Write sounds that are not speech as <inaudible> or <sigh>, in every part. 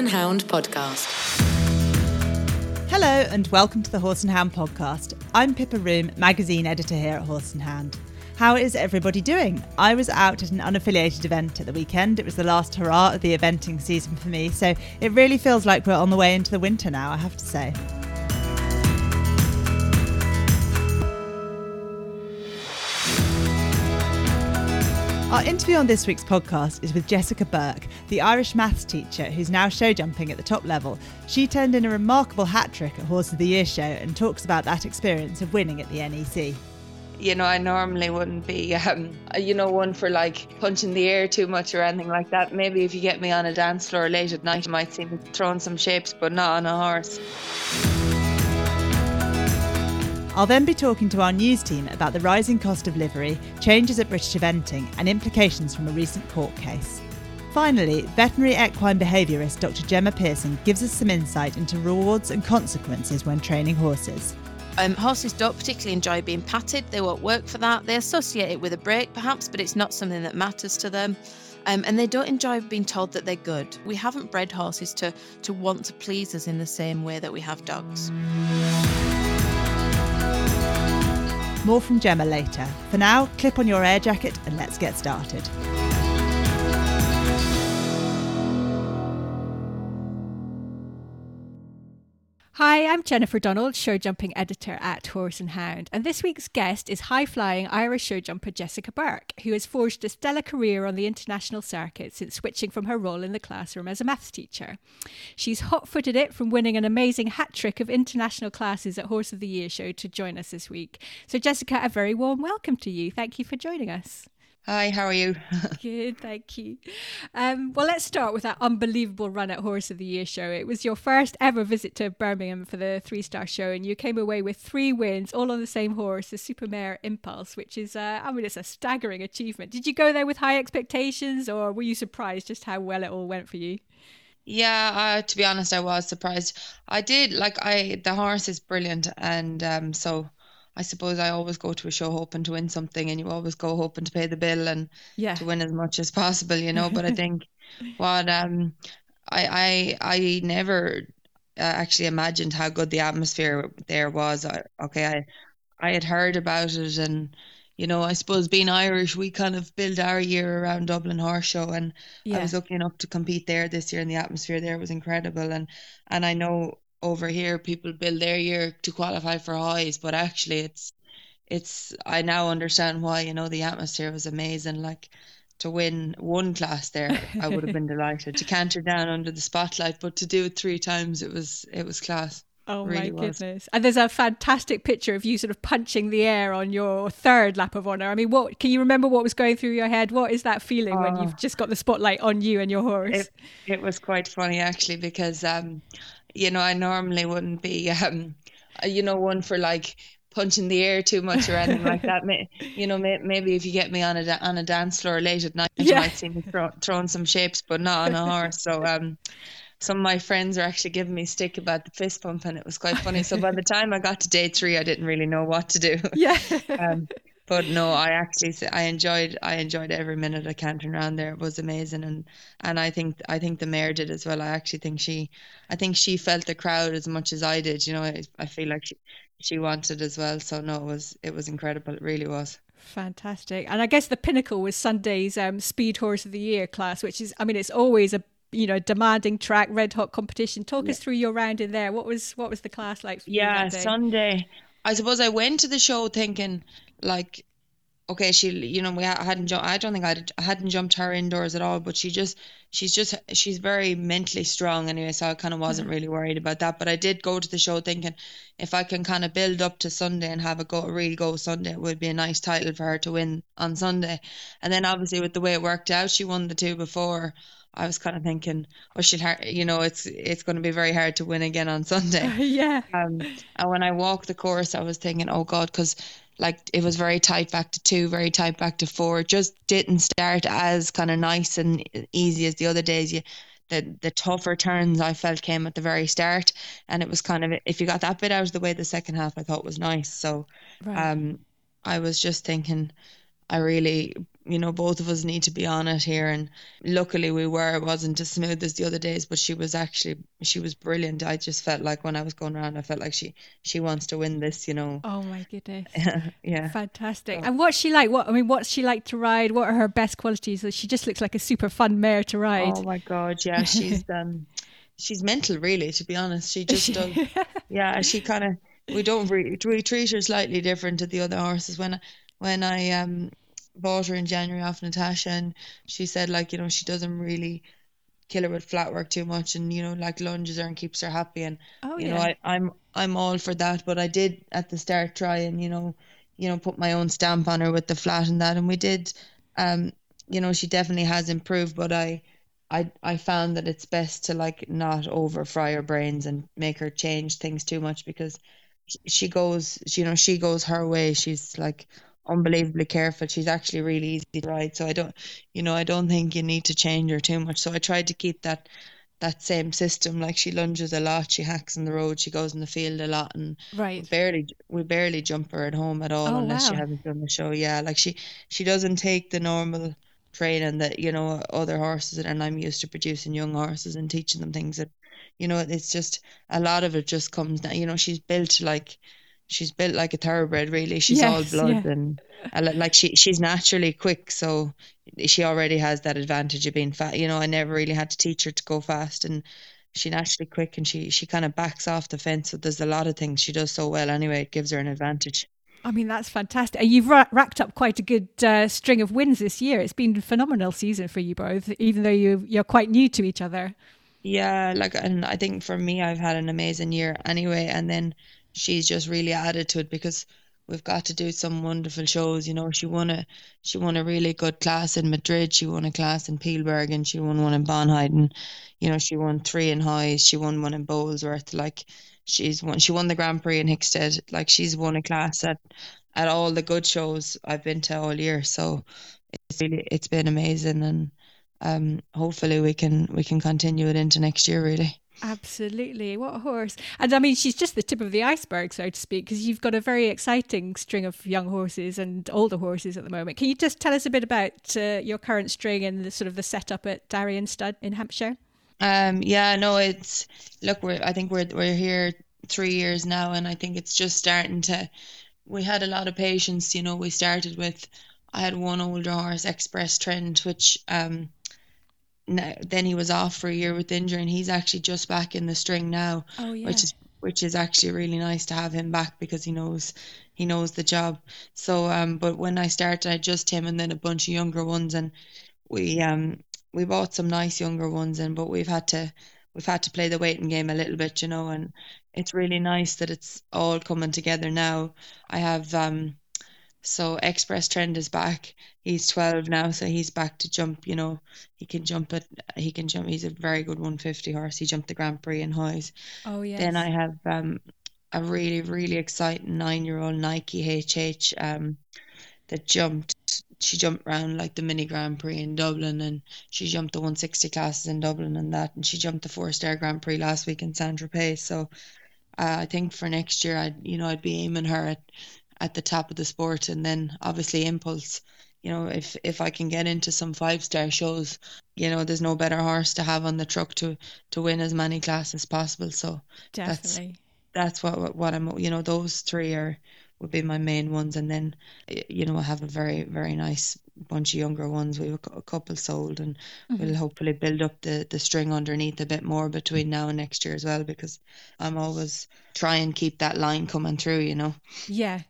and Hound podcast. Hello and welcome to the Horse and Hound podcast. I'm Pippa Roome, magazine editor here at Horse and Hound. How is everybody doing? I was out at an unaffiliated event at the weekend. It was the last hurrah of the eventing season for me, so it really feels like we're on the way into the winter now, I have to say. Our interview on this week's podcast is with Jessica Burke, the Irish maths teacher who's now show jumping at the top level. She turned in a remarkable hat trick at Horse of the Year show and talks about that experience of winning at the NEC. You know, I normally wouldn't be, um, you know, one for like punching the air too much or anything like that. Maybe if you get me on a dance floor late at night, you might see me throwing some shapes, but not on a horse. I'll then be talking to our news team about the rising cost of livery, changes at British eventing, and implications from a recent court case. Finally, veterinary equine behaviourist Dr. Gemma Pearson gives us some insight into rewards and consequences when training horses. Um, horses don't particularly enjoy being patted, they won't work for that. They associate it with a break perhaps, but it's not something that matters to them. Um, and they don't enjoy being told that they're good. We haven't bred horses to, to want to please us in the same way that we have dogs. More from Gemma later. For now, clip on your air jacket and let's get started. Hi, I'm Jennifer Donald, show jumping editor at Horse and Hound, and this week's guest is high flying Irish show jumper Jessica Burke, who has forged a stellar career on the international circuit since switching from her role in the classroom as a maths teacher. She's hot footed it from winning an amazing hat trick of international classes at Horse of the Year show to join us this week. So, Jessica, a very warm welcome to you. Thank you for joining us. Hi, how are you? <laughs> Good, thank you. Um, well, let's start with that unbelievable run at Horse of the Year show. It was your first ever visit to Birmingham for the three star show, and you came away with three wins, all on the same horse, the Supermare Impulse, which is, uh, I mean, it's a staggering achievement. Did you go there with high expectations, or were you surprised just how well it all went for you? Yeah, uh, to be honest, I was surprised. I did like I the horse is brilliant, and um, so I suppose I always go to a show hoping to win something, and you always go hoping to pay the bill and Yeah. to win as much as possible, you know. But I <laughs> think what um I I I never uh, actually imagined how good the atmosphere there was. I, okay, I I had heard about it, and you know, I suppose being Irish, we kind of build our year around Dublin Horse Show, and I was lucky enough to compete there this year, and the atmosphere there was incredible. And and I know over here people build their year to qualify for HOYS, but actually it's it's I now understand why, you know, the atmosphere was amazing. Like to win one class there, I would have been <laughs> delighted. To canter down under the spotlight, but to do it three times, it was it was class. Oh Really my was. goodness. And there's a fantastic picture of you sort of punching the air on your third lap of honor. I mean, what can you remember what was going through your head? What is that feeling when you've Oh. just got the spotlight on you and your horse? It it was quite funny actually because um, you know, I normally wouldn't be um, uh, you know, one for like punching the air too much or anything like that. <laughs> You know, maybe if you get me on a on a dance floor late at night, you might see me throw, throwing some shapes, but not on a horse. So <laughs> um, some of my friends are actually giving me stick about the fist pump, and it was quite funny. So by the time I got to day three, I didn't really know what to do. yeah. <laughs> um, but no, I actually I enjoyed I enjoyed every minute I cantered around there. It was amazing, and and I think I think the mare did as well. I actually think she I think she felt the crowd as much as I did. You know, I, I feel like she she wanted as well. So no, it was it was incredible. It really was. Fantastic. And I guess the pinnacle was Sunday's um, Speed Horse of the Year class, which is, I mean, it's always a you know demanding track, red hot competition. Talk us through your round in there. What was what was the class like for Yeah? Sunday. I suppose I went to the show thinking like, okay, she, you know, we ha- hadn't jumped. I don't think I'd, I hadn't jumped her indoors at all, but she just, she's just, she's very mentally strong anyway. So I kind of wasn't really worried about that. But I did go to the show thinking if I can kind of build up to Sunday and have a go, a real go Sunday, it would be a nice title for her to win on Sunday. And then obviously with the way it worked out, she won the two before. I was kind of thinking, oh, she'll, har- you know, it's it's going to be very hard to win again on <laughs> Sunday. <laughs> yeah. Um, and when I walked the course, I was thinking, oh God, because like it was very tight back to two, very tight back to four. It just didn't start as kind of nice and easy as the other days. You, the the tougher turns I felt came at the very start, and it was kind of if you got that bit out of the way, the second half I thought was nice. So, Right. um, I was just thinking, I really you know, both of us need to be on it here. And luckily we were. It wasn't as smooth as the other days, but she was actually she was brilliant. I just felt like when I was going around, I felt like she she wants to win this. You know. Oh my goodness. <laughs> yeah. Fantastic. And what's she like? What I mean, what's she like to ride? What are her best qualities? She just looks like a super fun mare to ride. Oh my god, yeah, <laughs> she's um, she's mental, really. To be honest, she just <laughs> does. yeah, she kind of. We don't really we treat her slightly different to the other horses. When when I um bought her in January off Natasha, and she said like you know she doesn't really kill her with flat work too much, and you know like lunges her and keeps her happy, and oh, you yeah. know I, I'm I'm all for that, but I did at the start try and you know you know put my own stamp on her with the flat and that, and we did. Um, you know she definitely has improved, but I. I, I found that it's best to like not over fry her brains and make her change things too much because she goes you know she goes her way she's like unbelievably careful. She's actually really easy to ride. So I don't, you know, I don't think you need to change her too much. So I tried to keep that that same system. Like she lunges a lot, she hacks in the road, she goes in the field a lot, and right. we barely we barely jump her at home at all Oh, unless she hasn't done the show. Yeah, like she she doesn't take the normal training that you know other horses and I'm used to producing young horses and teaching them things that you know it's just a lot of it just comes down. You know she's built like she's built like a thoroughbred really she's all blood yeah. and like she she's naturally quick so she already has that advantage of being fat you know i never really had to teach her to go fast and she naturally quick and she she kind of backs off the fence so there's a lot of things she does so well anyway it gives her an advantage I mean, that's fantastic. And you've ra- racked up quite a good uh, string of wins this year. It's been a phenomenal season for you both, even though you you're quite new to each other. yeah like and i think for me i've had an amazing year anyway and then she's just really added to it because we've got to do some wonderful shows you know. She won a she won a really good class in madrid she won a class in Peelberg and she won one in Bonheiden you know she won three in HOYS she won one in Bolesworth like she's won she won the grand prix in hickstead like she's won a class at at all the good shows i've been to all year so it's really it's been amazing and um hopefully we can we can continue it into next year really Absolutely. What a horse. And I mean, she's just the tip of the iceberg, so to speak, because you've got a very exciting string of young horses and older horses at the moment. Can you just tell us a bit about uh, your current string and the sort of the setup at Darien Stud in Hampshire? Um, yeah, no, it's look, we're I think we're we're here three years now, and I think it's just starting to. We had a lot of patience, you know. We started with, I had one older horse, Express Trend, which um, now, then he was off for a year with injury, and he's actually just back in the string now, Oh, yeah. which is which is actually really nice to have him back because he knows he knows the job. So um, but when I started, I just him and then a bunch of younger ones, and we um we bought some nice younger ones in, but we've had to we've had to play the waiting game a little bit, you know, and it's really nice that it's all coming together now. I have um so Express Trend is back. He's 12 now, so he's back to jump, you know. He can jump it he can jump he's a very good 150 horse. He jumped the Grand Prix in HOYS. Oh, yeah. Then I have um a really, really exciting nine year old Nike HH um that jumped she jumped around like the mini Grand Prix in Dublin and she jumped the 160 classes in Dublin and that and she jumped the four star Grand Prix last week in San Tropez. So uh, I think for next year I'd you know I'd be aiming her at at the top of the sport. And then obviously impulse you know if if I can get into some five star shows you know there's no better horse to have on the truck to to win as many classes as possible. So that's- Definitely. that's what what, what I'm you know those three are would be my main ones. And then you know I have a very very nice bunch of younger ones. We have a a couple sold and mm-hmm. we'll hopefully build up the the string underneath a bit more between now and next year as well because I'm always try and keep that line coming through you know? Yeah.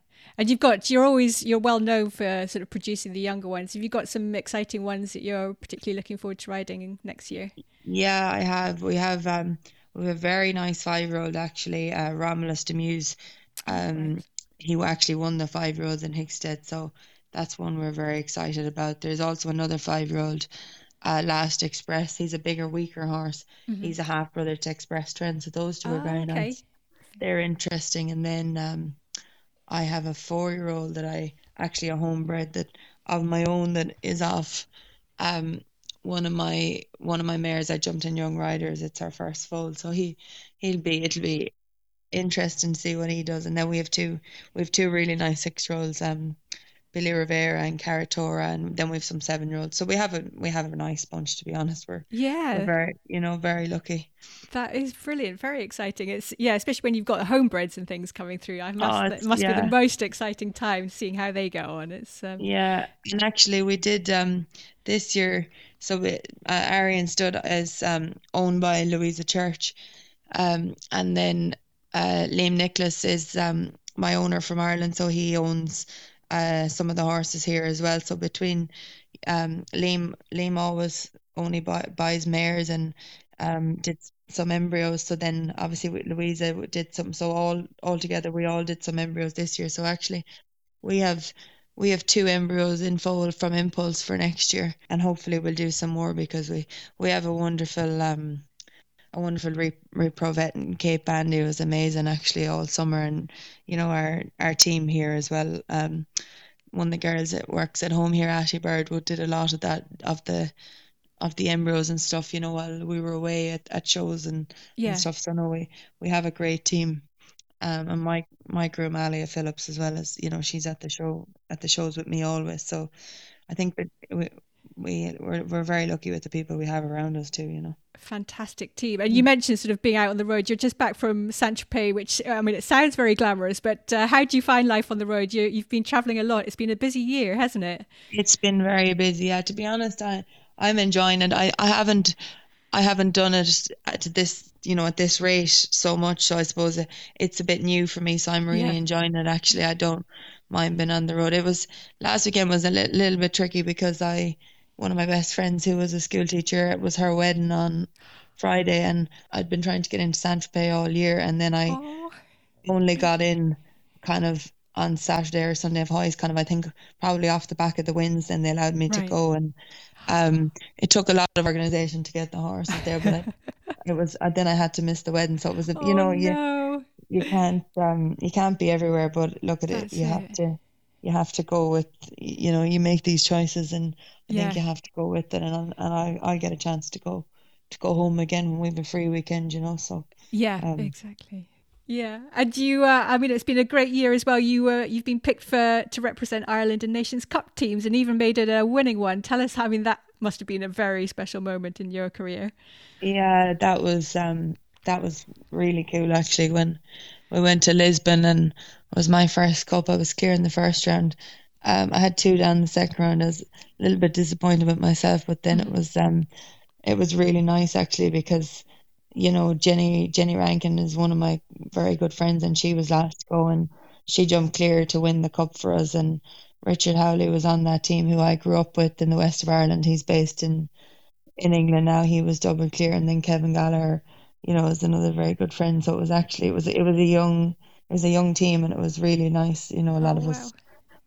And you've got, you're always, you're well known for sort of producing the younger ones. Have you got some exciting ones that you're particularly looking forward to riding next year? Yeah, I have. We have um we have a very nice five year old actually, uh Romulus Demuse. Um he actually won the five year olds in Hickstead, so that's one we're very excited about. There's also another five year old, uh Last Express. He's a bigger, weaker horse. He's a half brother to Express Trend, so those two are Ah, very okay. nice. They're interesting. And then um I have a four year old that I actually a homebred that of my own that is off um one of my one of my mares I jumped in Young Riders. It's our first foal, so he he'll be it'll be interesting to see what he does. And then we have two we have two really nice six year olds. Um, Billy Rivera and Caratora, and then we have some seven year olds. So we have a we have a nice bunch to be honest. We're yeah, we're very you know very lucky. That is brilliant, very exciting. It's yeah, especially when you've got homebreds and things coming through. I must Oh, it must yeah. be the most exciting time seeing how they go on. It's um, Yeah, and actually we did um this year. So we, uh, Arian stood as um owned by Louisa Church, um and then uh Liam Nicholas is um my owner from Ireland, so he owns uh some of the horses here as well. So between um Liam Liam always only buy, buys mares and um did some embryos. So then obviously with Louisa did some. So all all together we all did some embryos this year. So actually we have we have two embryos in foal from Impulse for next year, and hopefully we'll do some more because we we have a wonderful um a wonderful re repro vet in Cape Bandy. Was amazing actually all summer, and you know our our team here as well. Um, one of the girls that works at home here, Ashley Birdwood, did a lot of that of the of the embryos and stuff. You know while we were away at, at shows and, yeah, and stuff. So no, we we have a great team. Um, and my my groom Alia Phillips as well as you know she's at the show at the shows with me always. So I think that we we we're, we're very lucky with the people we have around us too. You know. fantastic team. And you mentioned sort of being out on the road. You're just back from Saint Tropez, which I mean, it sounds very glamorous, but uh, how do you find life on the road? You you've been traveling a lot. It's been a busy year, hasn't it? It's been very busy. Yeah, to be honest, I I'm enjoying it. I I haven't I haven't done it at this you know at this rate so much. So I suppose it- it's a bit new for me. So I'm really Yeah. enjoying it. Actually, I don't mind being on the road. It was last weekend was a li- little bit tricky because I one of my best friends who was a school teacher it was her wedding on Friday and I'd been trying to get into Saint Tropez all year and then I Oh, only got in kind of on Saturday or Sunday of HOYS, kind of I think probably off the back of the winds, and they allowed me to go. And um, it took a lot of organisation to get the horses there, but I, <laughs> it was uh, then I had to miss the wedding, so it was a, you oh, know you no. you can't um you can't be everywhere, but look at it, That's you have to you have to go with you know you make these choices, and I Yeah. think you have to go with it, and I- and I I get a chance to go to go home again when we have a free weekend, you know, so. Yeah, Um, exactly. Yeah, and you. Uh, I mean, it's been a great year as well. You uh, you've been picked for to represent Ireland in Nations Cup teams, and even made it a winning one. Tell us. I mean, that must have been a very special moment in your career. Yeah, that was um that was really cool actually when we went to Lisbon and it was my first cup. I was clear in the first round. Um, I had two down the second round. I was a little bit disappointed with myself, but then it was um it was really nice actually because you know Jenny Jenny Rankin is one of my very good friends and she was last to go and she jumped clear to win the cup for us and Richard Howley was on that team who I grew up with in the west of Ireland. He's based in in England now. He was double clear, and then Kevin Gallagher, you know, is another very good friend. So it was actually it was it was a young it was a young team, and it was really nice. You know, a lot Oh, of wow. us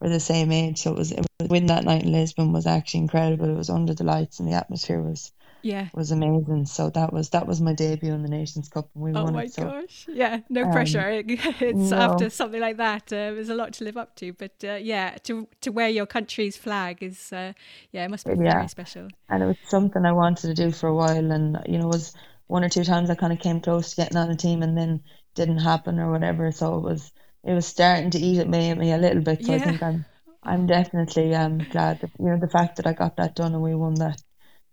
were the same age, so it was it was win that night in Lisbon was actually incredible. It was under the lights, and the atmosphere was Yeah. was amazing. So that was that was my debut in the Nations Cup, and we Oh won my it. So gosh. Yeah. No um, pressure. <laughs> It's no. after something like that. Uh, there's a lot to live up to, but uh, yeah, to to wear your country's flag is uh, yeah, it must be Yeah. very special. and it was something I wanted to do for a while, and you know, was one or two times I kind of came close to getting on a team, and then didn't happen or whatever. So it was it was starting to eat at me at me a little bit. So I think I'm I'm definitely um glad that you know the fact that I got that done and we won that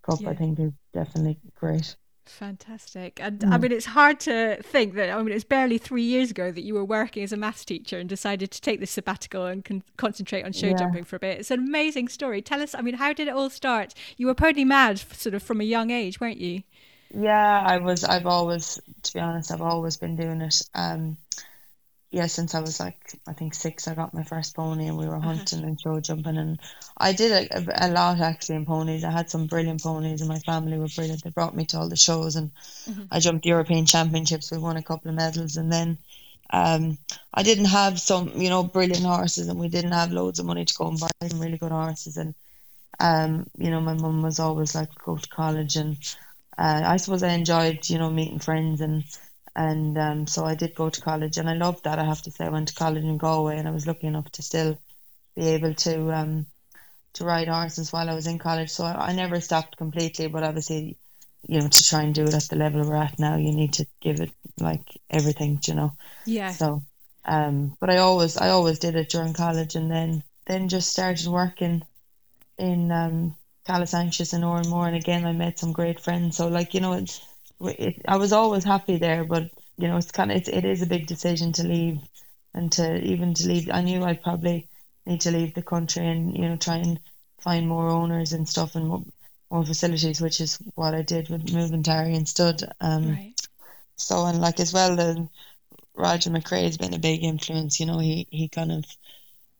cup. Yeah. I think is definitely great. Fantastic. And I Mm. mean, it's hard to think that, I mean, it's barely three years ago that you were working as a maths teacher and decided to take this sabbatical and con- concentrate on show Yeah. jumping for a bit. It's an amazing story. Tell us, I mean, how did it all start? You were pony mad sort of from a young age, weren't you? Yeah, I was. I've always, to be honest, I've always been doing it. Um, yeah, since I was like, I think six, I got my first pony, and we were hunting and show jumping, and I did a, a lot actually in ponies. I had some brilliant ponies, and my family were brilliant. They brought me to all the shows, and I jumped European Championships. We won a couple of medals, and then. Um, I didn't have some, you know, brilliant horses, and we didn't have loads of money to go and buy some really good horses. And um, you know, my mum was always like, go to college, and uh, I suppose I enjoyed, you know, meeting friends and and um, so I did go to college and I loved that. I have to say, I went to college in Galway and I was lucky enough to still be able to um to ride horses while I was in college. So I, I never stopped completely, but obviously, you know, to try and do it at the level we're at now, you need to give it like everything, you know. Yeah. So, um, but I always I always did it during college, and then then just started working in um, Calasanctius and Oranmore, and more. And again I met some great friends. So like you know, it's it, I was always happy there, but you know, it's kind of it's, it is a big decision to leave, and to even to leave. I knew I'd probably need to leave the country and you know try and find more owners and stuff and more, more facilities, which is what I did with moving Tarry and Stud. Um, Right. so and like as well, the Roger McRae has been a big influence. You know, he he kind of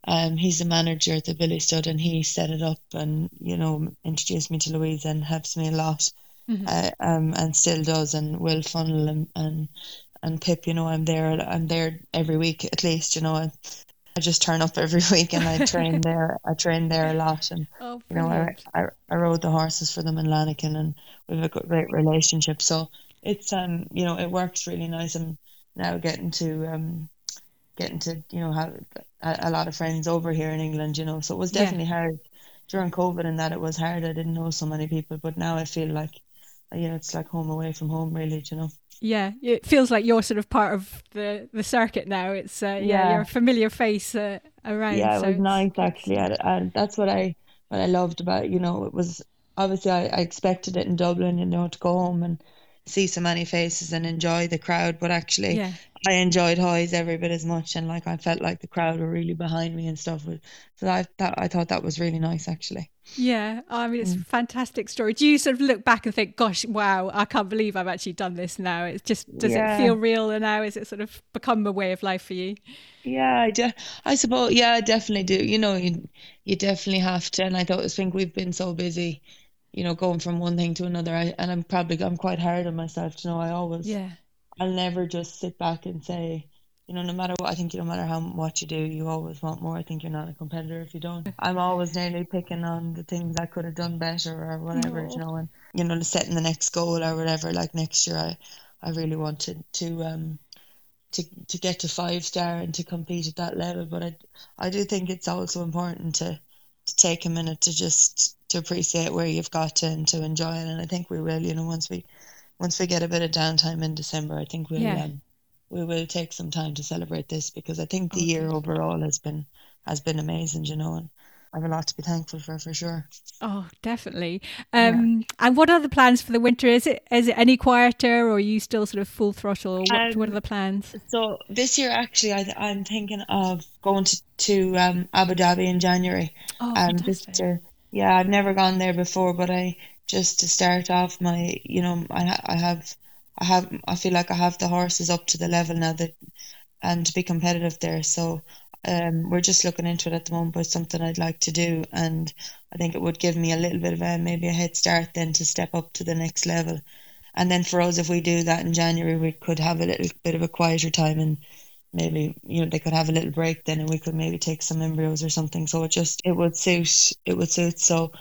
um he's the manager at the Billy Stud and he set it up and you know introduced me to Louise and helps me a lot. Mhm. Uh, um and still does and Will Funnell and and and Pip. You know, I'm there. I'm there every week at least. You know, I, I just turn up every <laughs> week and I train <laughs> there. I train there a lot and Oh, you know, I. I, I rode the horses for them in Lanaken and we have a good- great relationship. So it's, um, you know, it works really nice. I'm now getting to, um, getting to, you know, have a, a lot of friends over here in England, you know, so it was Yeah. definitely hard during COVID and that it was hard. I didn't know so many people, but now I feel like, you know, it's like home away from home, really, you know. Yeah, it feels like you're sort of part of the the circuit now. It's uh, yeah, Yeah. you're a familiar face uh, around. Yeah, it was it's- nice actually. And, and that's what I what I loved about you know it was obviously I, I expected it in Dublin, you know, to go home and see so many faces and enjoy the crowd, but actually Yeah, I enjoyed HOYS every bit as much, and like I felt like the crowd were really behind me and stuff. So I that I thought that was really nice actually. yeah. I mean, Mm. it's a fantastic story. Do you sort of look back and think, "Gosh, wow, I can't believe I've actually done this now"? It's just does Yeah. it feel real now? Is it sort of become a way of life for you? Yeah, I, de- I suppose. Yeah, I definitely do. You know, you you definitely have to. And I don't think we've been so busy, you know, going from one thing to another. I, and I'm probably I'm quite hard on myself to know. I always Yeah, I'll never just sit back and say, you know, no matter what. I think you know no matter how what you do, you always want more. I think you're not a competitor if you don't. I'm always nearly picking on the things I could have done better or whatever, No. you know, and you know, setting the next goal or whatever. Like next year, I I really wanted to um to to get to five star and to compete at that level. But I I do think it's also important to to take a minute to just to appreciate where you've got to and to enjoy it. And I think we will. You know, once we once we get a bit of downtime in December, I think we'll Yeah. um, we will take some time to celebrate this because I think the Oh, year good. overall has been has been amazing. You know, and I have a lot to be thankful for for sure. Oh, definitely. Um, And what are the plans for the winter? Is it is it any quieter, or are you still sort of full throttle? What, what are Um, the plans? So this year, actually, I, I'm thinking of going to to um, Abu Dhabi in January. Oh, um, fantastic. to, yeah, I've never gone there before, but I just to start off my, you know, I I have, I have, I feel like I have the horses up to the level now that, and to be competitive there. So, um, we're just looking into it at the moment, but it's something I'd like to do, and I think it would give me a little bit of a maybe a head start then to step up to the next level. And then for us, if we do that in January, we could have a little bit of a quieter time and maybe you know they could have a little break then and we could maybe take some embryos or something so it just it would suit it would suit so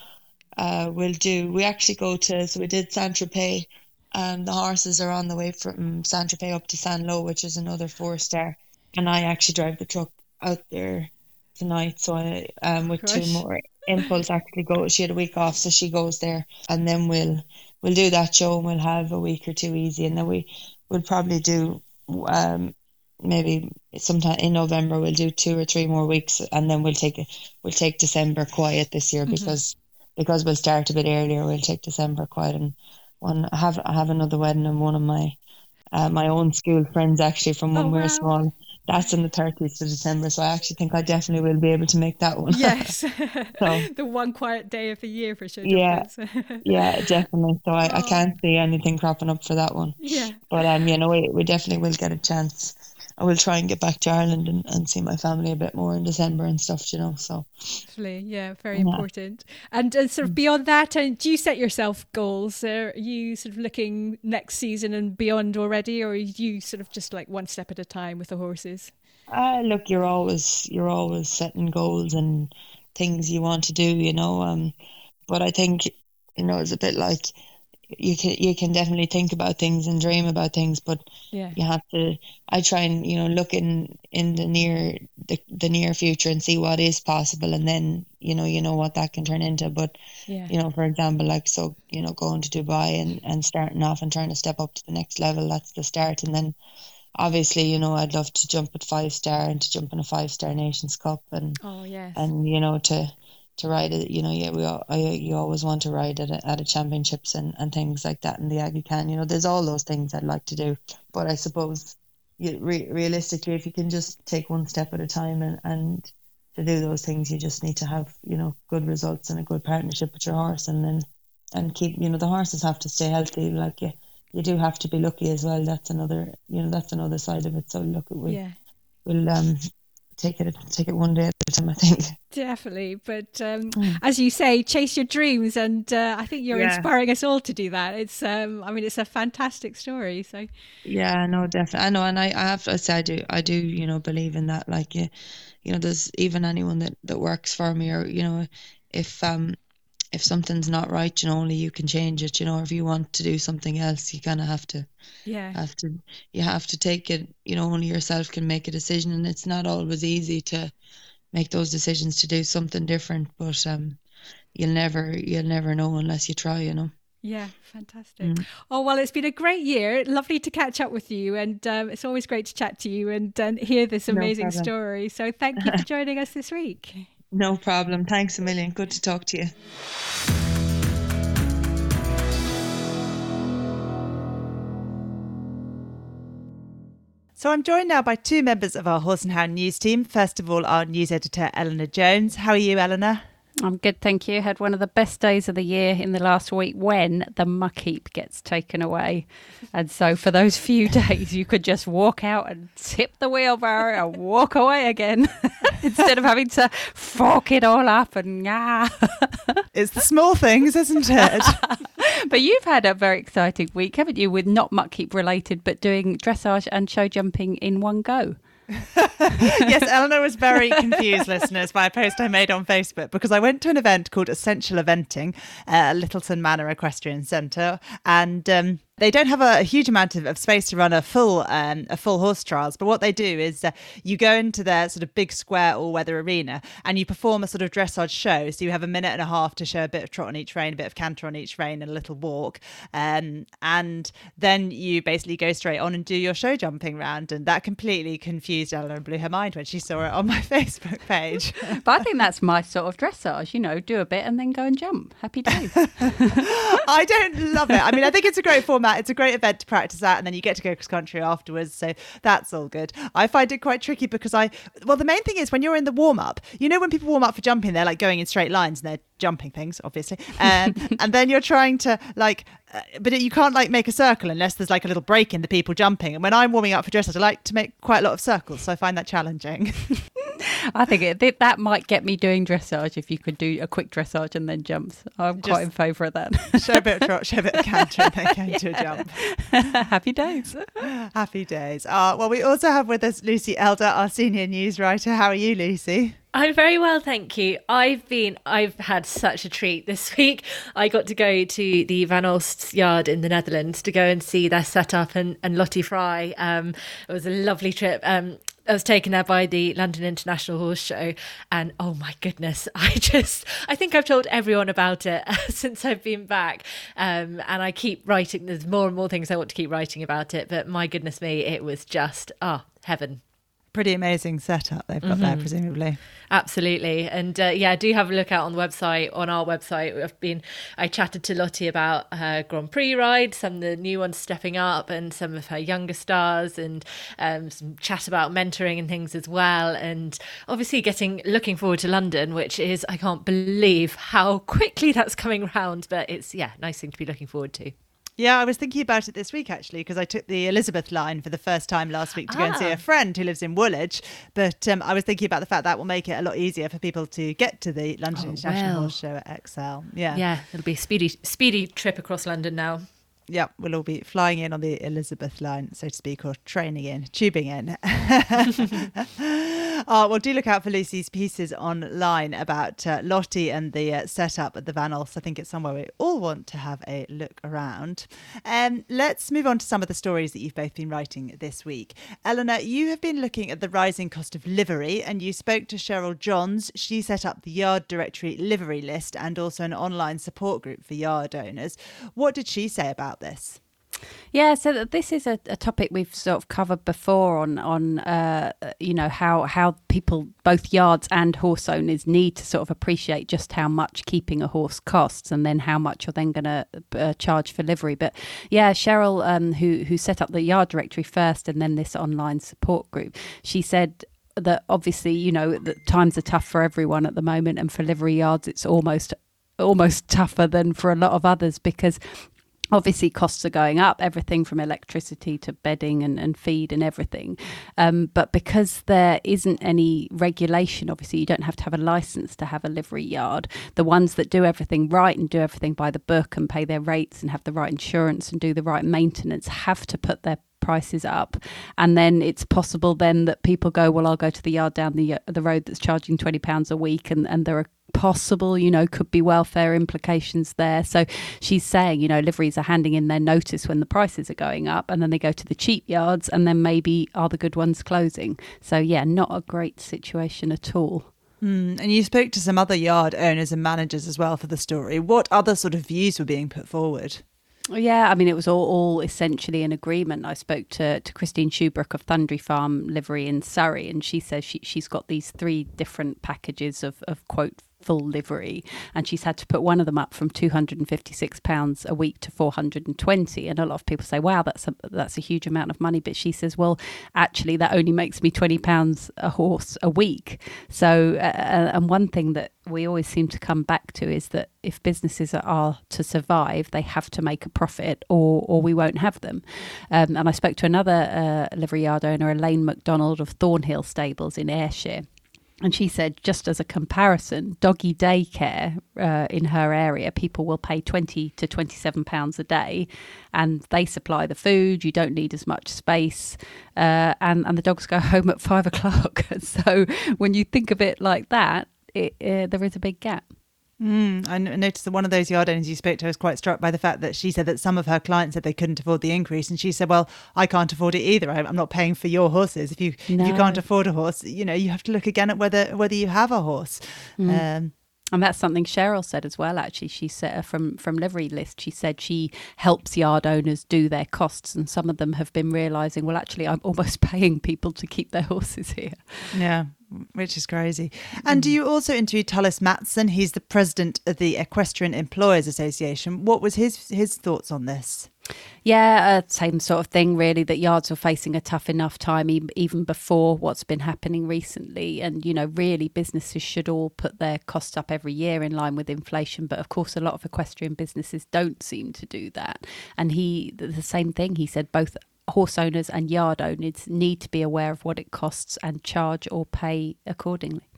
uh we'll do we actually go to so we did Saint Tropez and the horses are on the way from Saint Tropez up to Saint-Lô which is another four star and I actually drive the truck out there tonight so I um with two Gosh. more impulse actually go she had a week off so she goes there and then we'll we'll do that show and we'll have a week or two easy and then we we'll probably do um maybe sometime in November we'll do two or three more weeks and then we'll take it we'll take December quiet this year Mhm. because because we'll start a bit earlier we'll take December quiet and one I have I have another wedding and one of my uh, my own school friends actually from when Oh, we were wow. small that's on the 30th of December so I actually think I definitely will be able to make that one Yes, <laughs> <laughs> So- the one quiet day of the year for sure. Yeah. <laughs> yeah definitely so I, I Oh. can't see anything cropping up for that one yeah. But um, you know, we, we definitely will get a chance. I will try and get back to Ireland and, and see my family a bit more in December and stuff, you know. So Absolutely, yeah, very Yeah. important. And sort of beyond that, do you set yourself goals? Are you sort of looking next season and beyond already, or are you sort of just like one step at a time with the horses? uh, look, you're always you're always setting goals and things you want to do, you know. Um, but I think you know it's a bit like you can you can definitely think about things and dream about things, but Yeah, you have to. I try and you know look in in the near the, the near future and see what is possible, and then you know you know what that can turn into. But yeah, you know, for example, like so, you know, going to Dubai and, and starting off and trying to step up to the next level, that's the start. And then obviously, you know, I'd love to jump at five star and to jump in a five star Nations Cup and oh yes, and you know to to ride it. You know, yeah, we all, I, you always want to ride at a, at a championships and, and things like that in the Aga Khan. You know, there's all those things I'd like to do, but I suppose you, re- realistically, if you can just take one step at a time and and to do those things, you just need to have you know good results and a good partnership with your horse, and then and keep you know the horses have to stay healthy. Like you, you do have to be lucky as well. That's another you know that's another side of it. So look, we yeah. we'll um take it take it one day time. I think. Definitely, but um, mm. as you say, chase your dreams, and uh, I think you're yeah. inspiring us all to do that. It's, um, I mean, it's a fantastic story. So. Yeah, no, definitely. I know, and I, I have to say, I do, I do, you know, believe in that. Like, you, you know, there's even anyone that that works for me, or you know, if um if something's not right, you know, only you can change it. You know, if you want to do something else, you kind of have to, yeah, have to, you have to take it. You know, only yourself can make a decision, and it's not always easy to make those decisions to do something different. But um, you'll never, you'll never know unless you try. You know. Yeah, fantastic. Mm. Oh, well, it's been a great year. Lovely to catch up with you. And um, it's always great to chat to you and um, hear this amazing no story. So thank you for <laughs> joining us this week. No problem. Thanks a million. Good to talk to you. So I'm joined now by two members of our Horse and Hound news team. First of all, our news editor, Eleanor Jones. How are you, Eleanor? I'm good, thank you. Had one of the best days of the year in the last week when the muck heap gets taken away. And so for those few <laughs> days, you could just walk out and tip the wheelbarrow and walk away again <laughs> instead of having to fork it all up and <laughs> ah. it's the small things, isn't it? but you've had a very exciting week, haven't you, with not muck heap related, but doing dressage and show jumping in one go. Yes, Eleanor was very confused, listeners, by a post I made on Facebook because I went to an event called Essential Eventing at Littleton Manor Equestrian Centre, and um, they don't have a, a huge amount of, of, space to run a full um, a full horse trials, but what they do is uh, you go into their sort of big square all weather arena and you perform a sort of dressage show. So you have a minute and a half to show a bit of trot on each rein, a bit of canter on each rein, and a little walk, um, and then you basically go straight on and do your show jumping round, and that completely confused Ella and blew her mind when she saw it on my <laughs> Facebook page. but I think that's my sort of dressage, you know, do a bit and then go and jump. Happy days. <laughs> I don't love it. I mean, I think it's a great format that. It's a great event to practice at, and then you get to go cross country afterwards. So that's all good. I find it quite tricky because I, well, the main thing is when you're in the warm up, you know, when people warm up for jumping, they're like going in straight lines and they're jumping things, obviously. Um, <laughs> and then you're trying to like, uh, but you can't like make a circle unless there's like a little break in the people jumping. And when I'm warming up for dressage, I like to make quite a lot of circles. So I find that challenging. <laughs> I think it, that might get me doing dressage if you could do a quick dressage and then jumps. I'm Just quite in favour of that. show a bit of trot, show a bit of canter, and then <laughs> go yeah. into a jump. <laughs> Happy days. <laughs> Happy days. Uh, well, we also have with us Lucy Elder, our senior news writer. How are you, Lucy? I'm very well, thank you. I've been, I've had such a treat this week. I got to go to the Van Olst yard in the Netherlands to go and see their setup and, and Lottie Fry. Um, it was a lovely trip. Um, I was taken there by the London International Horse Show, and oh my goodness, <laughs> I just I think I've told everyone about it <laughs> since I've been back, um, and I keep writing. There's more and more things I want to keep writing about it, but my goodness me, it was just ah oh, heaven pretty amazing setup they've got mm-hmm. there, presumably. Absolutely, and uh, yeah, do have a look out on the website. On our website, I've been. I chatted to Lottie about her Grand Prix ride, some of the new ones stepping up, and some of her younger stars, and um, some chat about mentoring and things as well. And obviously, getting looking forward to London, which is I can't believe how <laughs> quickly that's coming round, But it's yeah, nice thing to be looking forward to. Yeah, I was thinking about it this week actually because I took the Elizabeth line for the first time last week to go and see a ah. friend who lives in Woolwich. But um, I was thinking about the fact that will make it a lot easier for people to get to the London oh, International well. Horse Show at Excel. Yeah, yeah, it'll be a speedy, speedy trip across London now yeah, we'll all be flying in on the Elizabeth line, so to speak, or training in, tubing in. <laughs> uh, well, do look out for Lucy's pieces online about uh, Lottie and the uh, setup at the Van Olst. I think it's somewhere we all want to have a look around. Um, let's move on to some of the stories that you've both been writing this week. Eleanor, you have been looking at the rising cost of livery, and you spoke to Cheryl Johns. She set up the Yard Directory livery list and also an online support group for yard owners. What did she say about this? Yeah, so this is a, a, topic we've sort of covered before on on uh, you know how how people both yards and horse owners need to sort of appreciate just how much keeping a horse costs, and then how much you're then going to uh, charge for livery. But yeah, Cheryl, um, who who set up the yard directory first, and then this online support group, she said that obviously you know that times are tough for everyone at the moment, and for livery yards, it's almost almost tougher than for a lot of others because obviously costs are going up everything from electricity to bedding and, and feed and everything. Um, but because there isn't any regulation obviously you don't have to have a license to have a livery yard. The ones that do everything right and do everything by the book and pay their rates and have the right insurance and do the right maintenance have to put their prices up and then it's possible then that people go well I'll go to the yard down the the road that's charging 20 pounds a week and and there are possible, you know, could be welfare implications there. So she's saying, you know, liveries are handing in their notice when the prices are going up and then they go to the cheap yards and then maybe are the good ones closing. So, yeah, not a great situation at all. Mm, and you spoke to some other yard owners and managers as well for the story. What other sort of views were being put forward? Yeah, I mean, it was all, all essentially an agreement. I spoke to, to Christine Shubrook of Thundry Farm Livery in Surrey, and she says she, she's got these three different packages of, of quote full livery. And she's had to put one of them up from 256 pounds a week to 420 and a lot of people say wow that's a that's a huge amount of money. But she says well actually that only makes me 20 pounds a horse a week. So uh, uh, and one thing that we always seem to come back to is that if businesses are to survive, they have to make a profit, or or we won't have them. Um, and I spoke to another uh, livery yard owner, Elaine McDonald of Thornhill Stables in Ayrshire, and she said, just as a comparison, doggy daycare uh, in her area, people will pay 20 to 27 pounds a day and they supply the food. You don't need as much space. Uh, and, and the dogs go <laughs> home at five o'clock. <laughs> so when you think of it like that, it, uh, there is a big gap. Mm, I noticed that one of those yard owners you spoke to was quite struck by the fact that she said that some of her clients said they couldn't afford the increase, and she said, "Well, I can't afford it either. I'm not paying for your horses. If you no. if you can't afford a horse, you know you have to look again at whether whether you have a horse." Mm. Um, and that's something Cheryl said as well. Actually, she said uh, from from Livery List, she said she helps yard owners do their costs, and some of them have been realizing, well, actually, I'm almost <laughs> paying people to keep their horses here. Yeah, which is crazy. And do you also interview Tullis Matson? He's the president of the Equestrian Employers Association. What was his his thoughts on this? Yeah, uh, same sort of thing, really. That yards were facing a tough enough time even before what's been happening recently. And, you know, really businesses should all put their costs up every year in line with inflation. But of course, a lot of equestrian businesses don't seem to do that. And he, the same thing, he said both horse owners and yard owners need to be aware of what it costs and charge or pay accordingly.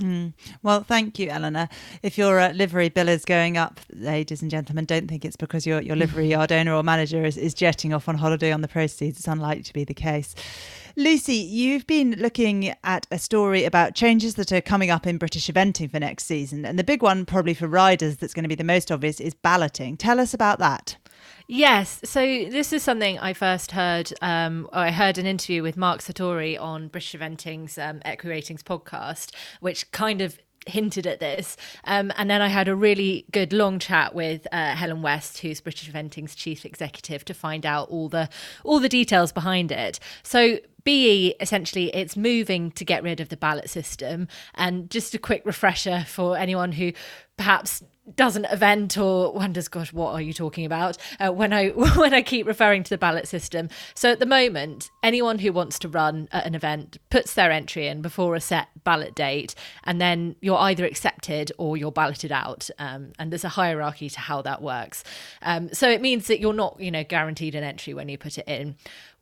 Mm. Well, thank you, Eleanor. If your uh, livery bill is going up, ladies and gentlemen, don't think it's because your, your livery <laughs> yard owner or manager is, is jetting off on holiday on the proceeds. It's unlikely to be the case. Lucy, you've been looking at a story about changes that are coming up in British eventing for next season. And the big one, probably for riders, that's going to be the most obvious is balloting. Tell us about that. Yes. So this is something I first heard. Um, I heard an interview with Mark Sartori on British Eventing's um, Equiratings podcast, which kind of hinted at this. Um, and then I had a really good long chat with uh, Helen West, who's British Eventing's chief executive, to find out all the all the details behind it. So BE essentially it's moving to get rid of the ballot system. And just a quick refresher for anyone who perhaps doesn't event or wonders gosh what are you talking about? Uh, when i <laughs> when i keep referring to the ballot system. So at the moment anyone who wants to run at an event puts their entry in before a set ballot date and then you're either accepted or you're balloted out. Um, and there's a hierarchy to how that works. Um, so it means that you're not you know guaranteed an entry when you put it in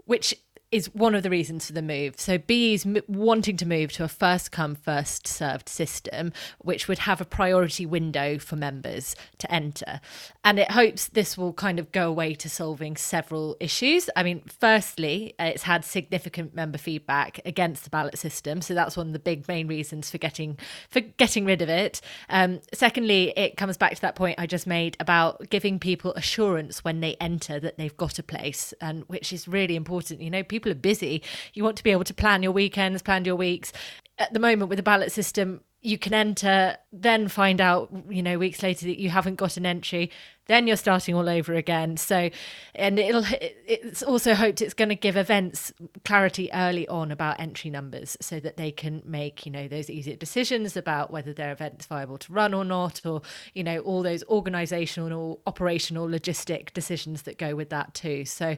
which is one of the reasons for the move. So BE's m- wanting to move to a first come, first served system, which would have a priority window for members to enter. And it hopes this will kind of go away to solving several issues. I mean, firstly, it's had significant member feedback against the ballot system. So that's one of the big main reasons for getting for getting rid of it. Um, secondly, it comes back to that point I just made about giving people assurance when they enter that they've got a place, and which is really important. You know, people people are busy. You want to be able to plan your weekends, plan your weeks. At the moment, with the ballot system, you can enter, then find out, you know, weeks later that you haven't got an entry, then you're starting all over again. So, and it'll, it's also hoped it's going to give events clarity early on about entry numbers so that they can make, you know, those easier decisions about whether their event's viable to run or not, or, you know, all those organizational, or operational, logistic decisions that go with that too. So,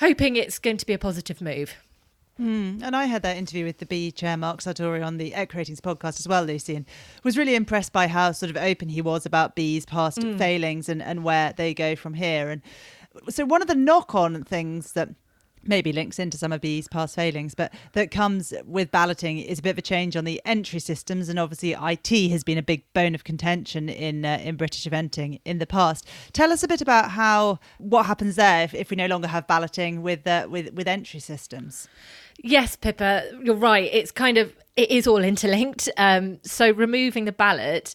hoping it's going to be a positive move. Mm. And I had that interview with the BE chair, Mark Sartori, on the Ec Ratings podcast as well, Lucy, and was really impressed by how sort of open he was about BE's past mm. failings and, and where they go from here. And so one of the knock on things that maybe links into some of these past failings, but that comes with balloting is a bit of a change on the entry systems, and obviously IT has been a big bone of contention in uh, in British eventing in the past. Tell us a bit about how what happens there if, if we no longer have balloting with uh, with with entry systems. Yes, Pippa, you're right. It's kind of it is all <laughs> interlinked. Um, so removing the ballot,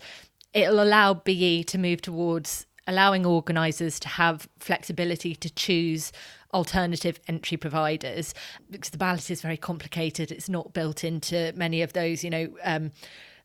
it'll allow BE to move towards allowing organisers to have flexibility to choose alternative entry providers because the ballot is very complicated. It's not built into many of those, you know. Um,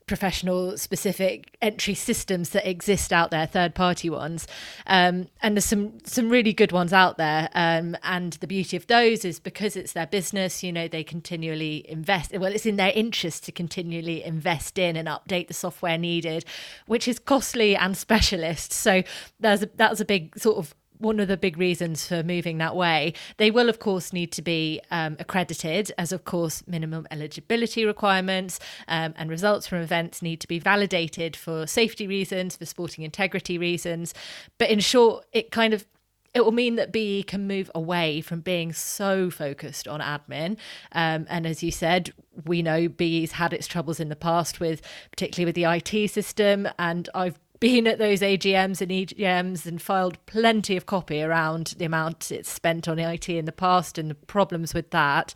professional specific entry systems that exist out there third party ones um, and there's some some really good ones out there um, and the beauty of those is because it's their business you know they continually invest well it's in their interest to continually invest in and update the software needed which is costly and specialist so there's a, a big sort of one of the big reasons for moving that way. They will, of course, need to be um, accredited, as of course, minimum eligibility requirements um, and results from events need to be validated for safety reasons, for sporting integrity reasons. But in short, it kind of it will mean that BE can move away from being so focused on admin. Um, and as you said, we know BE's had its troubles in the past with, particularly with the IT system. And I've been at those AGMs and EGMs and filed plenty of copy around the amount it's spent on IT in the past and the problems with that.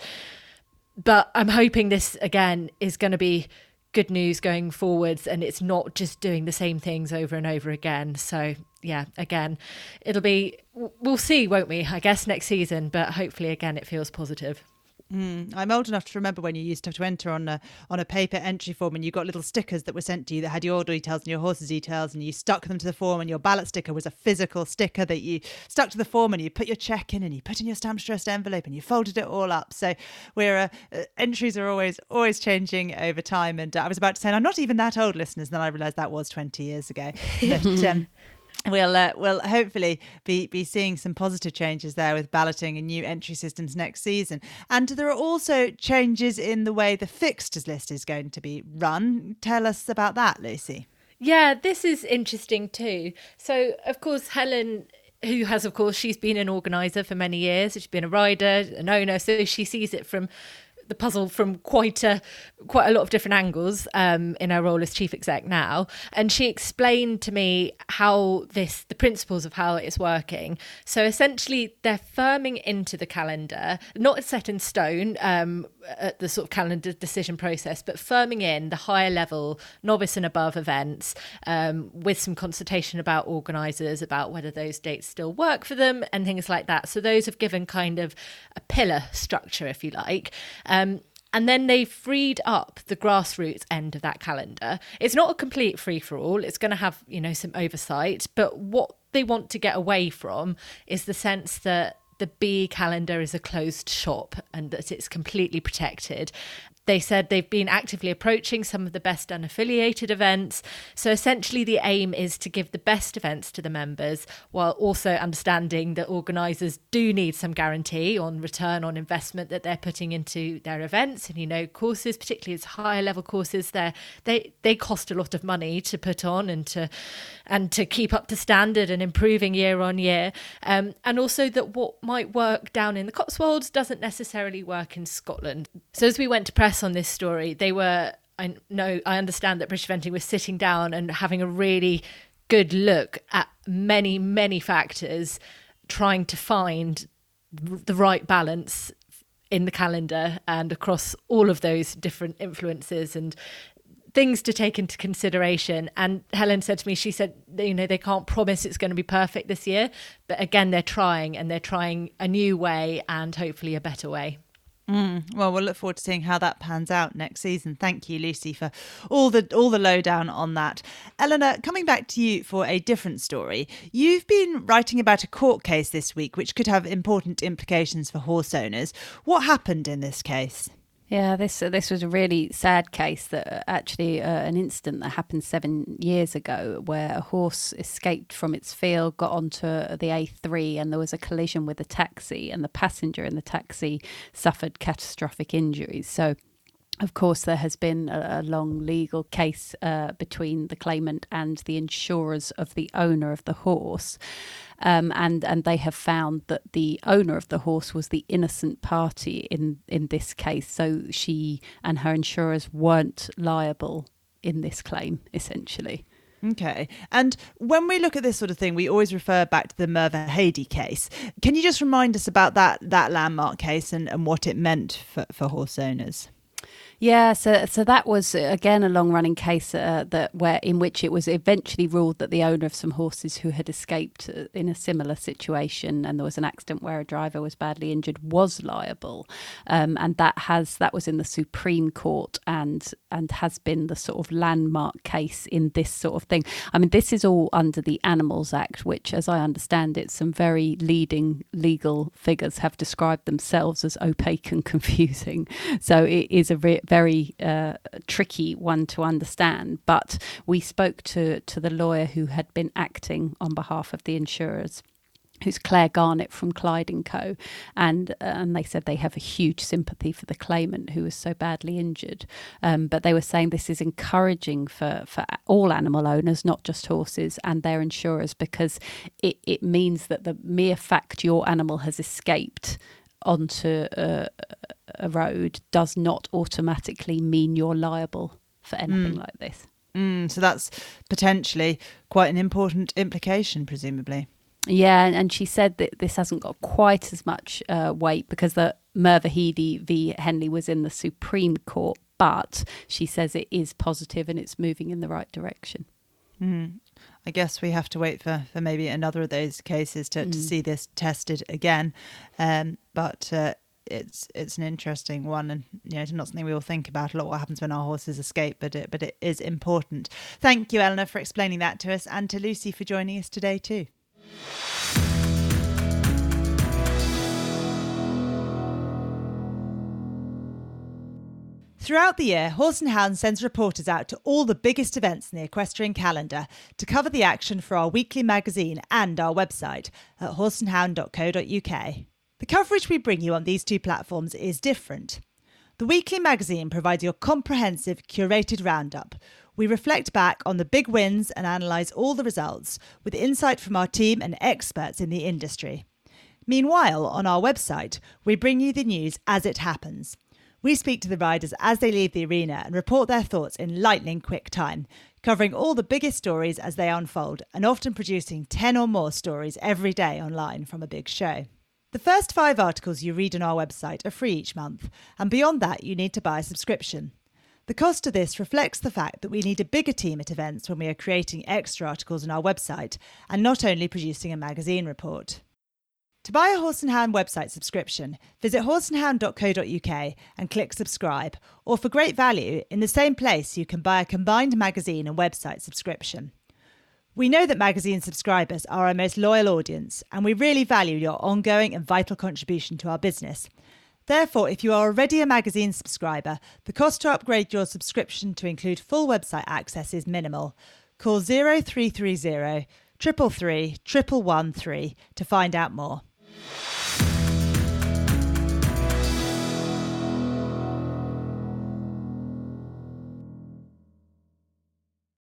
But I'm hoping this again is going to be good news going forwards and it's not just doing the same things over and over again. So, yeah, again, it'll be, we'll see, won't we? I guess next season, but hopefully, again, it feels positive. Mm, I'm old enough to remember when you used to have to enter on a on a paper entry form, and you got little stickers that were sent to you that had your order details and your horse's details, and you stuck them to the form. And your ballot sticker was a physical sticker that you stuck to the form, and you put your check in, and you put in your stamp stressed envelope, and you folded it all up. So we're uh, uh, entries are always always changing over time. And uh, I was about to say, I'm not even that old, listeners. And then I realised that was 20 years ago. <laughs> But, um, we'll uh, we'll hopefully be be seeing some positive changes there with balloting and new entry systems next season. And there are also changes in the way the fixtures list is going to be run. Tell us about that, Lucy. Yeah, this is interesting too. So, of course, Helen who has of course she's been an organizer for many years she's been a rider an owner so she sees it from the puzzle from quite a quite a lot of different angles um, in her role as chief exec now, and she explained to me how this the principles of how it is working. So essentially, they're firming into the calendar, not set in stone um, at the sort of calendar decision process, but firming in the higher level novice and above events um, with some consultation about organisers about whether those dates still work for them and things like that. So those have given kind of a pillar structure, if you like. Um, and then they've freed up the grassroots end of that calendar. It's not a complete free for all. It's going to have, you know, some oversight, but what they want to get away from is the sense that the BE calendar is a closed shop and that it's completely protected they said they've been actively approaching some of the best unaffiliated events. So essentially, the aim is to give the best events to the members while also understanding that organisers do need some guarantee on return on investment that they're putting into their events. And you know, courses, particularly as higher level courses, they they cost a lot of money to put on and to and to keep up to standard and improving year on year. Um, and also that what might work down in the Cotswolds doesn't necessarily work in Scotland. So as we went to press press on this story, they were. I know. I understand that British Eventing was sitting down and having a really good look at many, many factors, trying to find the right balance in the calendar and across all of those different influences and things to take into consideration. And Helen said to me, she said, you know, they can't promise it's going to be perfect this year, but again, they're trying and they're trying a new way and hopefully a better way. Mm, well, we'll look forward to seeing how that pans out next season. Thank you, Lucy, for all the all the lowdown on that. Eleanor, coming back to you for a different story. You've been writing about a court case this week, which could have important implications for horse owners. What happened in this case? Yeah, this uh, this was a really sad case that uh, actually uh, an incident that happened seven years ago where a horse escaped from its field, got onto the A3, and there was a collision with a taxi, and the passenger in the taxi suffered catastrophic injuries. So of course, there has been a, a long legal case uh, between the claimant and the insurers of the owner of the horse. Um, and and they have found that the owner of the horse was the innocent party in in this case. So she and her insurers weren't liable in this claim, essentially. Okay. And when we look at this sort of thing, we always refer back to the Mirvahedy case. Can you just remind us about that that landmark case and, and what it meant for, for horse owners? Yeah, so so that was uh, again a long-running case uh, that where in which it was eventually ruled that the owner of some horses who had escaped uh, in a similar situation and there was an accident where a driver was badly injured was liable, um, and that has that was in the Supreme Court and and has been the sort of landmark case in this sort of thing. I mean, this is all under the Animals Act, which, as I understand it, some very leading legal figures have described themselves as opaque and <laughs> confusing. So it is a re- very uh, tricky one to understand. But we spoke to, to the lawyer who had been acting on behalf of the insurers who's Claire Garnett from Clyde and Co. And uh, and they said they have a huge sympathy for the claimant who was so badly injured. Um, but they were saying this is encouraging for, for all animal owners, not just horses and their insurers, because it, it means that the mere fact your animal has escaped onto a, a road does not automatically mean you're liable for anything mm. like this. Mm, so that's potentially quite an important implication, presumably. Yeah, and she said that this hasn't got quite as much uh, weight because the Mirvahedy v Henley was in the Supreme Court, but she says it is positive and it's moving in the right direction. Mm. I guess we have to wait for, for maybe another of those cases to, mm. to see this tested again. Um, but uh, it's it's an interesting one, and you know, it's not something we all think about a lot. What happens when our horses escape, but it but it is important. Thank you, Eleanor, for explaining that to us, and to Lucy for joining us today too. Throughout the year, Horse and Hound sends reporters out to all the biggest events in the equestrian calendar to cover the action for our weekly magazine and our website at horseandhound.co.uk. The coverage we bring you on these two platforms is different. The weekly magazine provides your comprehensive, curated roundup. We reflect back on the big wins and analyse all the results with insight from our team and experts in the industry. Meanwhile, on our website, we bring you the news as it happens. We speak to the riders as they leave the arena and report their thoughts in lightning quick time, covering all the biggest stories as they unfold and often producing 10 or more stories every day online from a big show. The first five articles you read on our website are free each month, and beyond that, you need to buy a subscription. The cost of this reflects the fact that we need a bigger team at events when we are creating extra articles on our website and not only producing a magazine report. To buy a Horse and Hound website subscription, visit horseandhound.co.uk and click subscribe, or for great value, in the same place you can buy a combined magazine and website subscription. We know that magazine subscribers are our most loyal audience, and we really value your ongoing and vital contribution to our business. Therefore, if you are already a magazine subscriber, the cost to upgrade your subscription to include full website access is minimal. Call 0330 333 to find out more.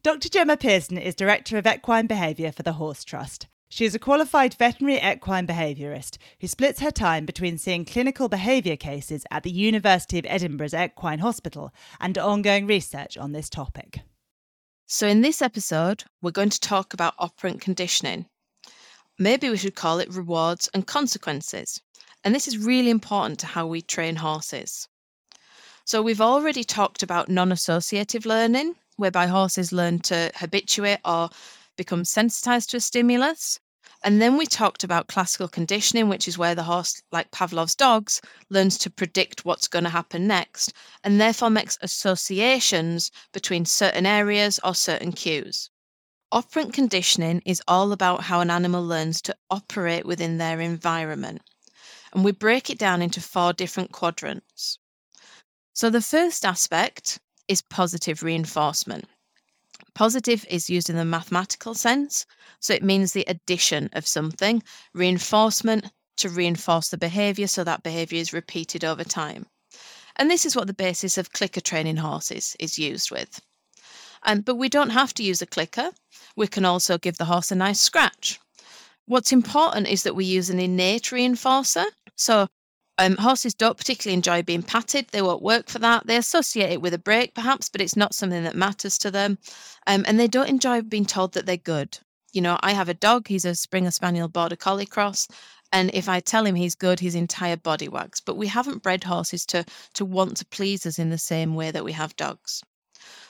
Dr. Gemma Pearson is Director of Equine Behaviour for the Horse Trust. She is a qualified veterinary equine behaviourist who splits her time between seeing clinical behaviour cases at the University of Edinburgh's Equine Hospital and ongoing research on this topic. So, in this episode, we're going to talk about operant conditioning. Maybe we should call it rewards and consequences. And this is really important to how we train horses. So, we've already talked about non associative learning, whereby horses learn to habituate or become sensitized to a stimulus. And then we talked about classical conditioning, which is where the horse, like Pavlov's dogs, learns to predict what's going to happen next and therefore makes associations between certain areas or certain cues. Operant conditioning is all about how an animal learns to operate within their environment. And we break it down into four different quadrants. So the first aspect is positive reinforcement. Positive is used in the mathematical sense, so it means the addition of something, reinforcement to reinforce the behavior so that behavior is repeated over time. And this is what the basis of clicker training horses is used with. Um, but we don't have to use a clicker. We can also give the horse a nice scratch. What's important is that we use an innate reinforcer. So um, horses don't particularly enjoy being patted. They won't work for that. They associate it with a break, perhaps, but it's not something that matters to them. Um, and they don't enjoy being told that they're good. You know, I have a dog. He's a Springer Spaniel Border Collie cross. And if I tell him he's good, his entire body wags. But we haven't bred horses to, to want to please us in the same way that we have dogs.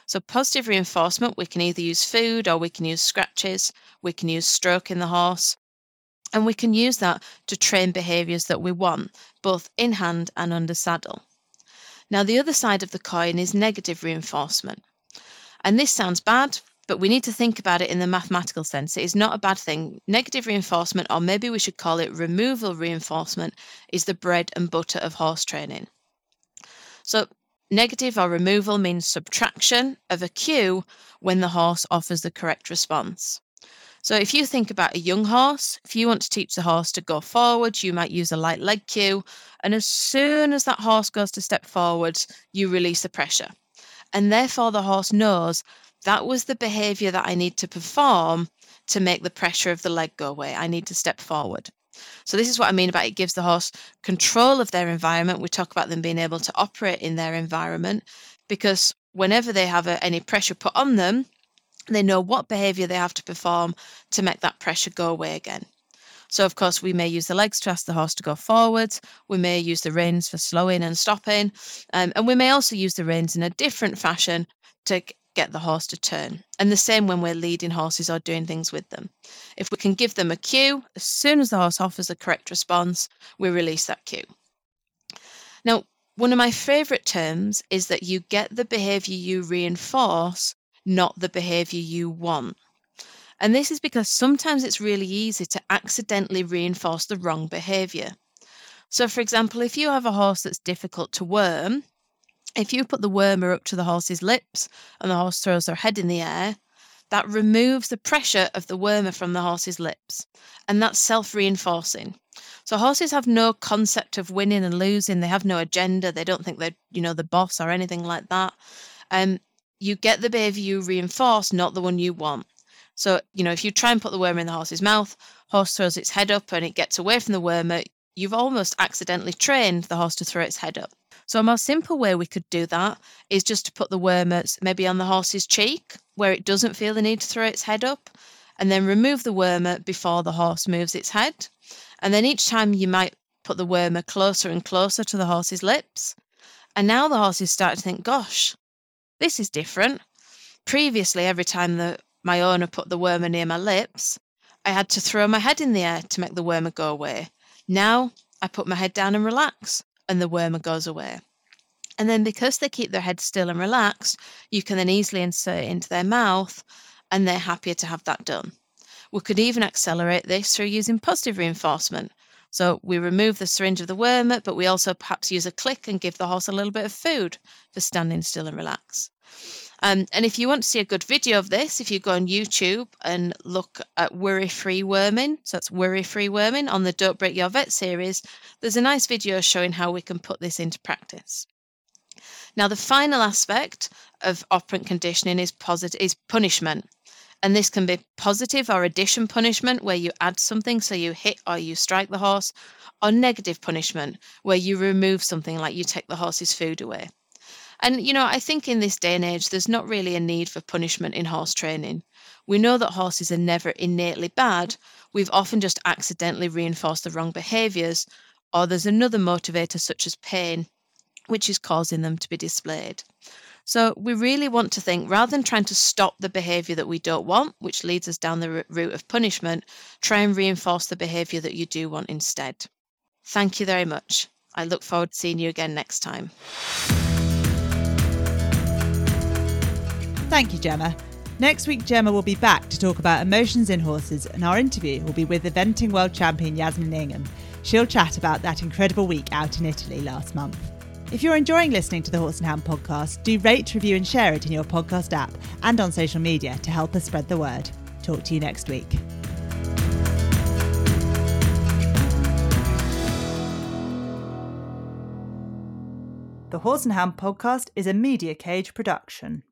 So, positive reinforcement, we can either use food or we can use scratches, we can use stroking the horse, and we can use that to train behaviours that we want, both in hand and under saddle. Now, the other side of the coin is negative reinforcement. And this sounds bad, but we need to think about it in the mathematical sense. It is not a bad thing. Negative reinforcement, or maybe we should call it removal reinforcement, is the bread and butter of horse training. So, negative or removal means subtraction of a cue when the horse offers the correct response. So if you think about a young horse, if you want to teach the horse to go forward, you might use a light leg cue. And as soon as that horse goes to step forward, you release the pressure. And therefore, the horse knows that was the behavior that I need to perform to make the pressure of the leg go away. I need to step forward. So, this is what I mean about it gives the horse control of their environment. We talk about them being able to operate in their environment because whenever they have a, any pressure put on them, they know what behavior they have to perform to make that pressure go away again. So, of course, we may use the legs to ask the horse to go forwards. We may use the reins for slowing and stopping. Um, and we may also use the reins in a different fashion to get the horse to turn. And the same when we're leading horses or doing things with them. If we can give them a cue, as soon as the horse offers the correct response, we release that cue. Now, one of my favourite terms is that you get the behaviour you reinforce not the behavior you want. And this is because sometimes it's really easy to accidentally reinforce the wrong behavior. So, for example, if you have a horse that's difficult to worm, if you put the wormer up to the horse's lips and the horse throws their head in the air, that removes the pressure of the wormer from the horse's lips. And that's self reinforcing. So horses have no concept of winning and losing. They have no agenda. They don't think they're, you know, the boss or anything like that. Um, you get the behavior you reinforce, not the one you want. So, you know, if you try and put the worm in the horse's mouth, horse throws its head up and it gets away from the wormer, you've almost accidentally trained the horse to throw its head up. So, a more simple way we could do that is just to put the wormer maybe on the horse's cheek where it doesn't feel the need to throw its head up, and then remove the wormer before the horse moves its head. And then each time you might put the wormer closer and closer to the horse's lips. And now the horse is starting to think, gosh, this is different. Previously, every time the, my owner put the wormer near my lips, I had to throw my head in the air to make the wormer go away. Now I put my head down and relax, and the wormer goes away. And then because they keep their head still and relaxed, you can then easily insert it into their mouth, and they're happier to have that done. We could even accelerate this through using positive reinforcement. So we remove the syringe of the worm, but we also perhaps use a click and give the horse a little bit of food for standing still and relax. Um, and if you want to see a good video of this, if you go on YouTube and look at worry free worming, so that's worry free worming on the Don't Break Your Vet series, there's a nice video showing how we can put this into practice. Now, the final aspect of operant conditioning is positive is punishment. And this can be positive or addition punishment, where you add something, so you hit or you strike the horse, or negative punishment, where you remove something like you take the horse's food away. And, you know, I think in this day and age, there's not really a need for punishment in horse training. We know that horses are never innately bad. We've often just accidentally reinforced the wrong behaviours, or there's another motivator, such as pain, which is causing them to be displayed. So we really want to think rather than trying to stop the behavior that we don't want, which leads us down the route of punishment, try and reinforce the behavior that you do want instead. Thank you very much. I look forward to seeing you again next time. Thank you, Gemma. Next week, Gemma will be back to talk about emotions in horses, and our interview will be with eventing world champion Yasmin Ingham. She'll chat about that incredible week out in Italy last month. If you're enjoying listening to the Horse and Hound podcast, do rate, review, and share it in your podcast app and on social media to help us spread the word. Talk to you next week. The Horse and Hound podcast is a Media Cage production.